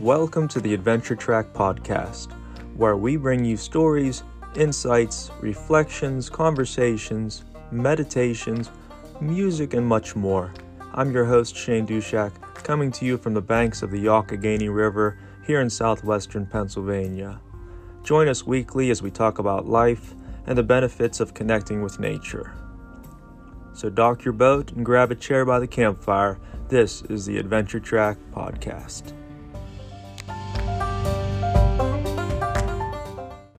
Welcome to the Adventure Track podcast, where we bring you stories, insights, reflections, conversations, meditations, music, and much more. I'm your host, Shane Dushak, coming to you from the banks of the Youghiogheny River here in southwestern Pennsylvania. Join us weekly as we talk about life and the benefits of connecting with nature. So, dock your boat and grab a chair by the campfire. This is the Adventure Track Podcast.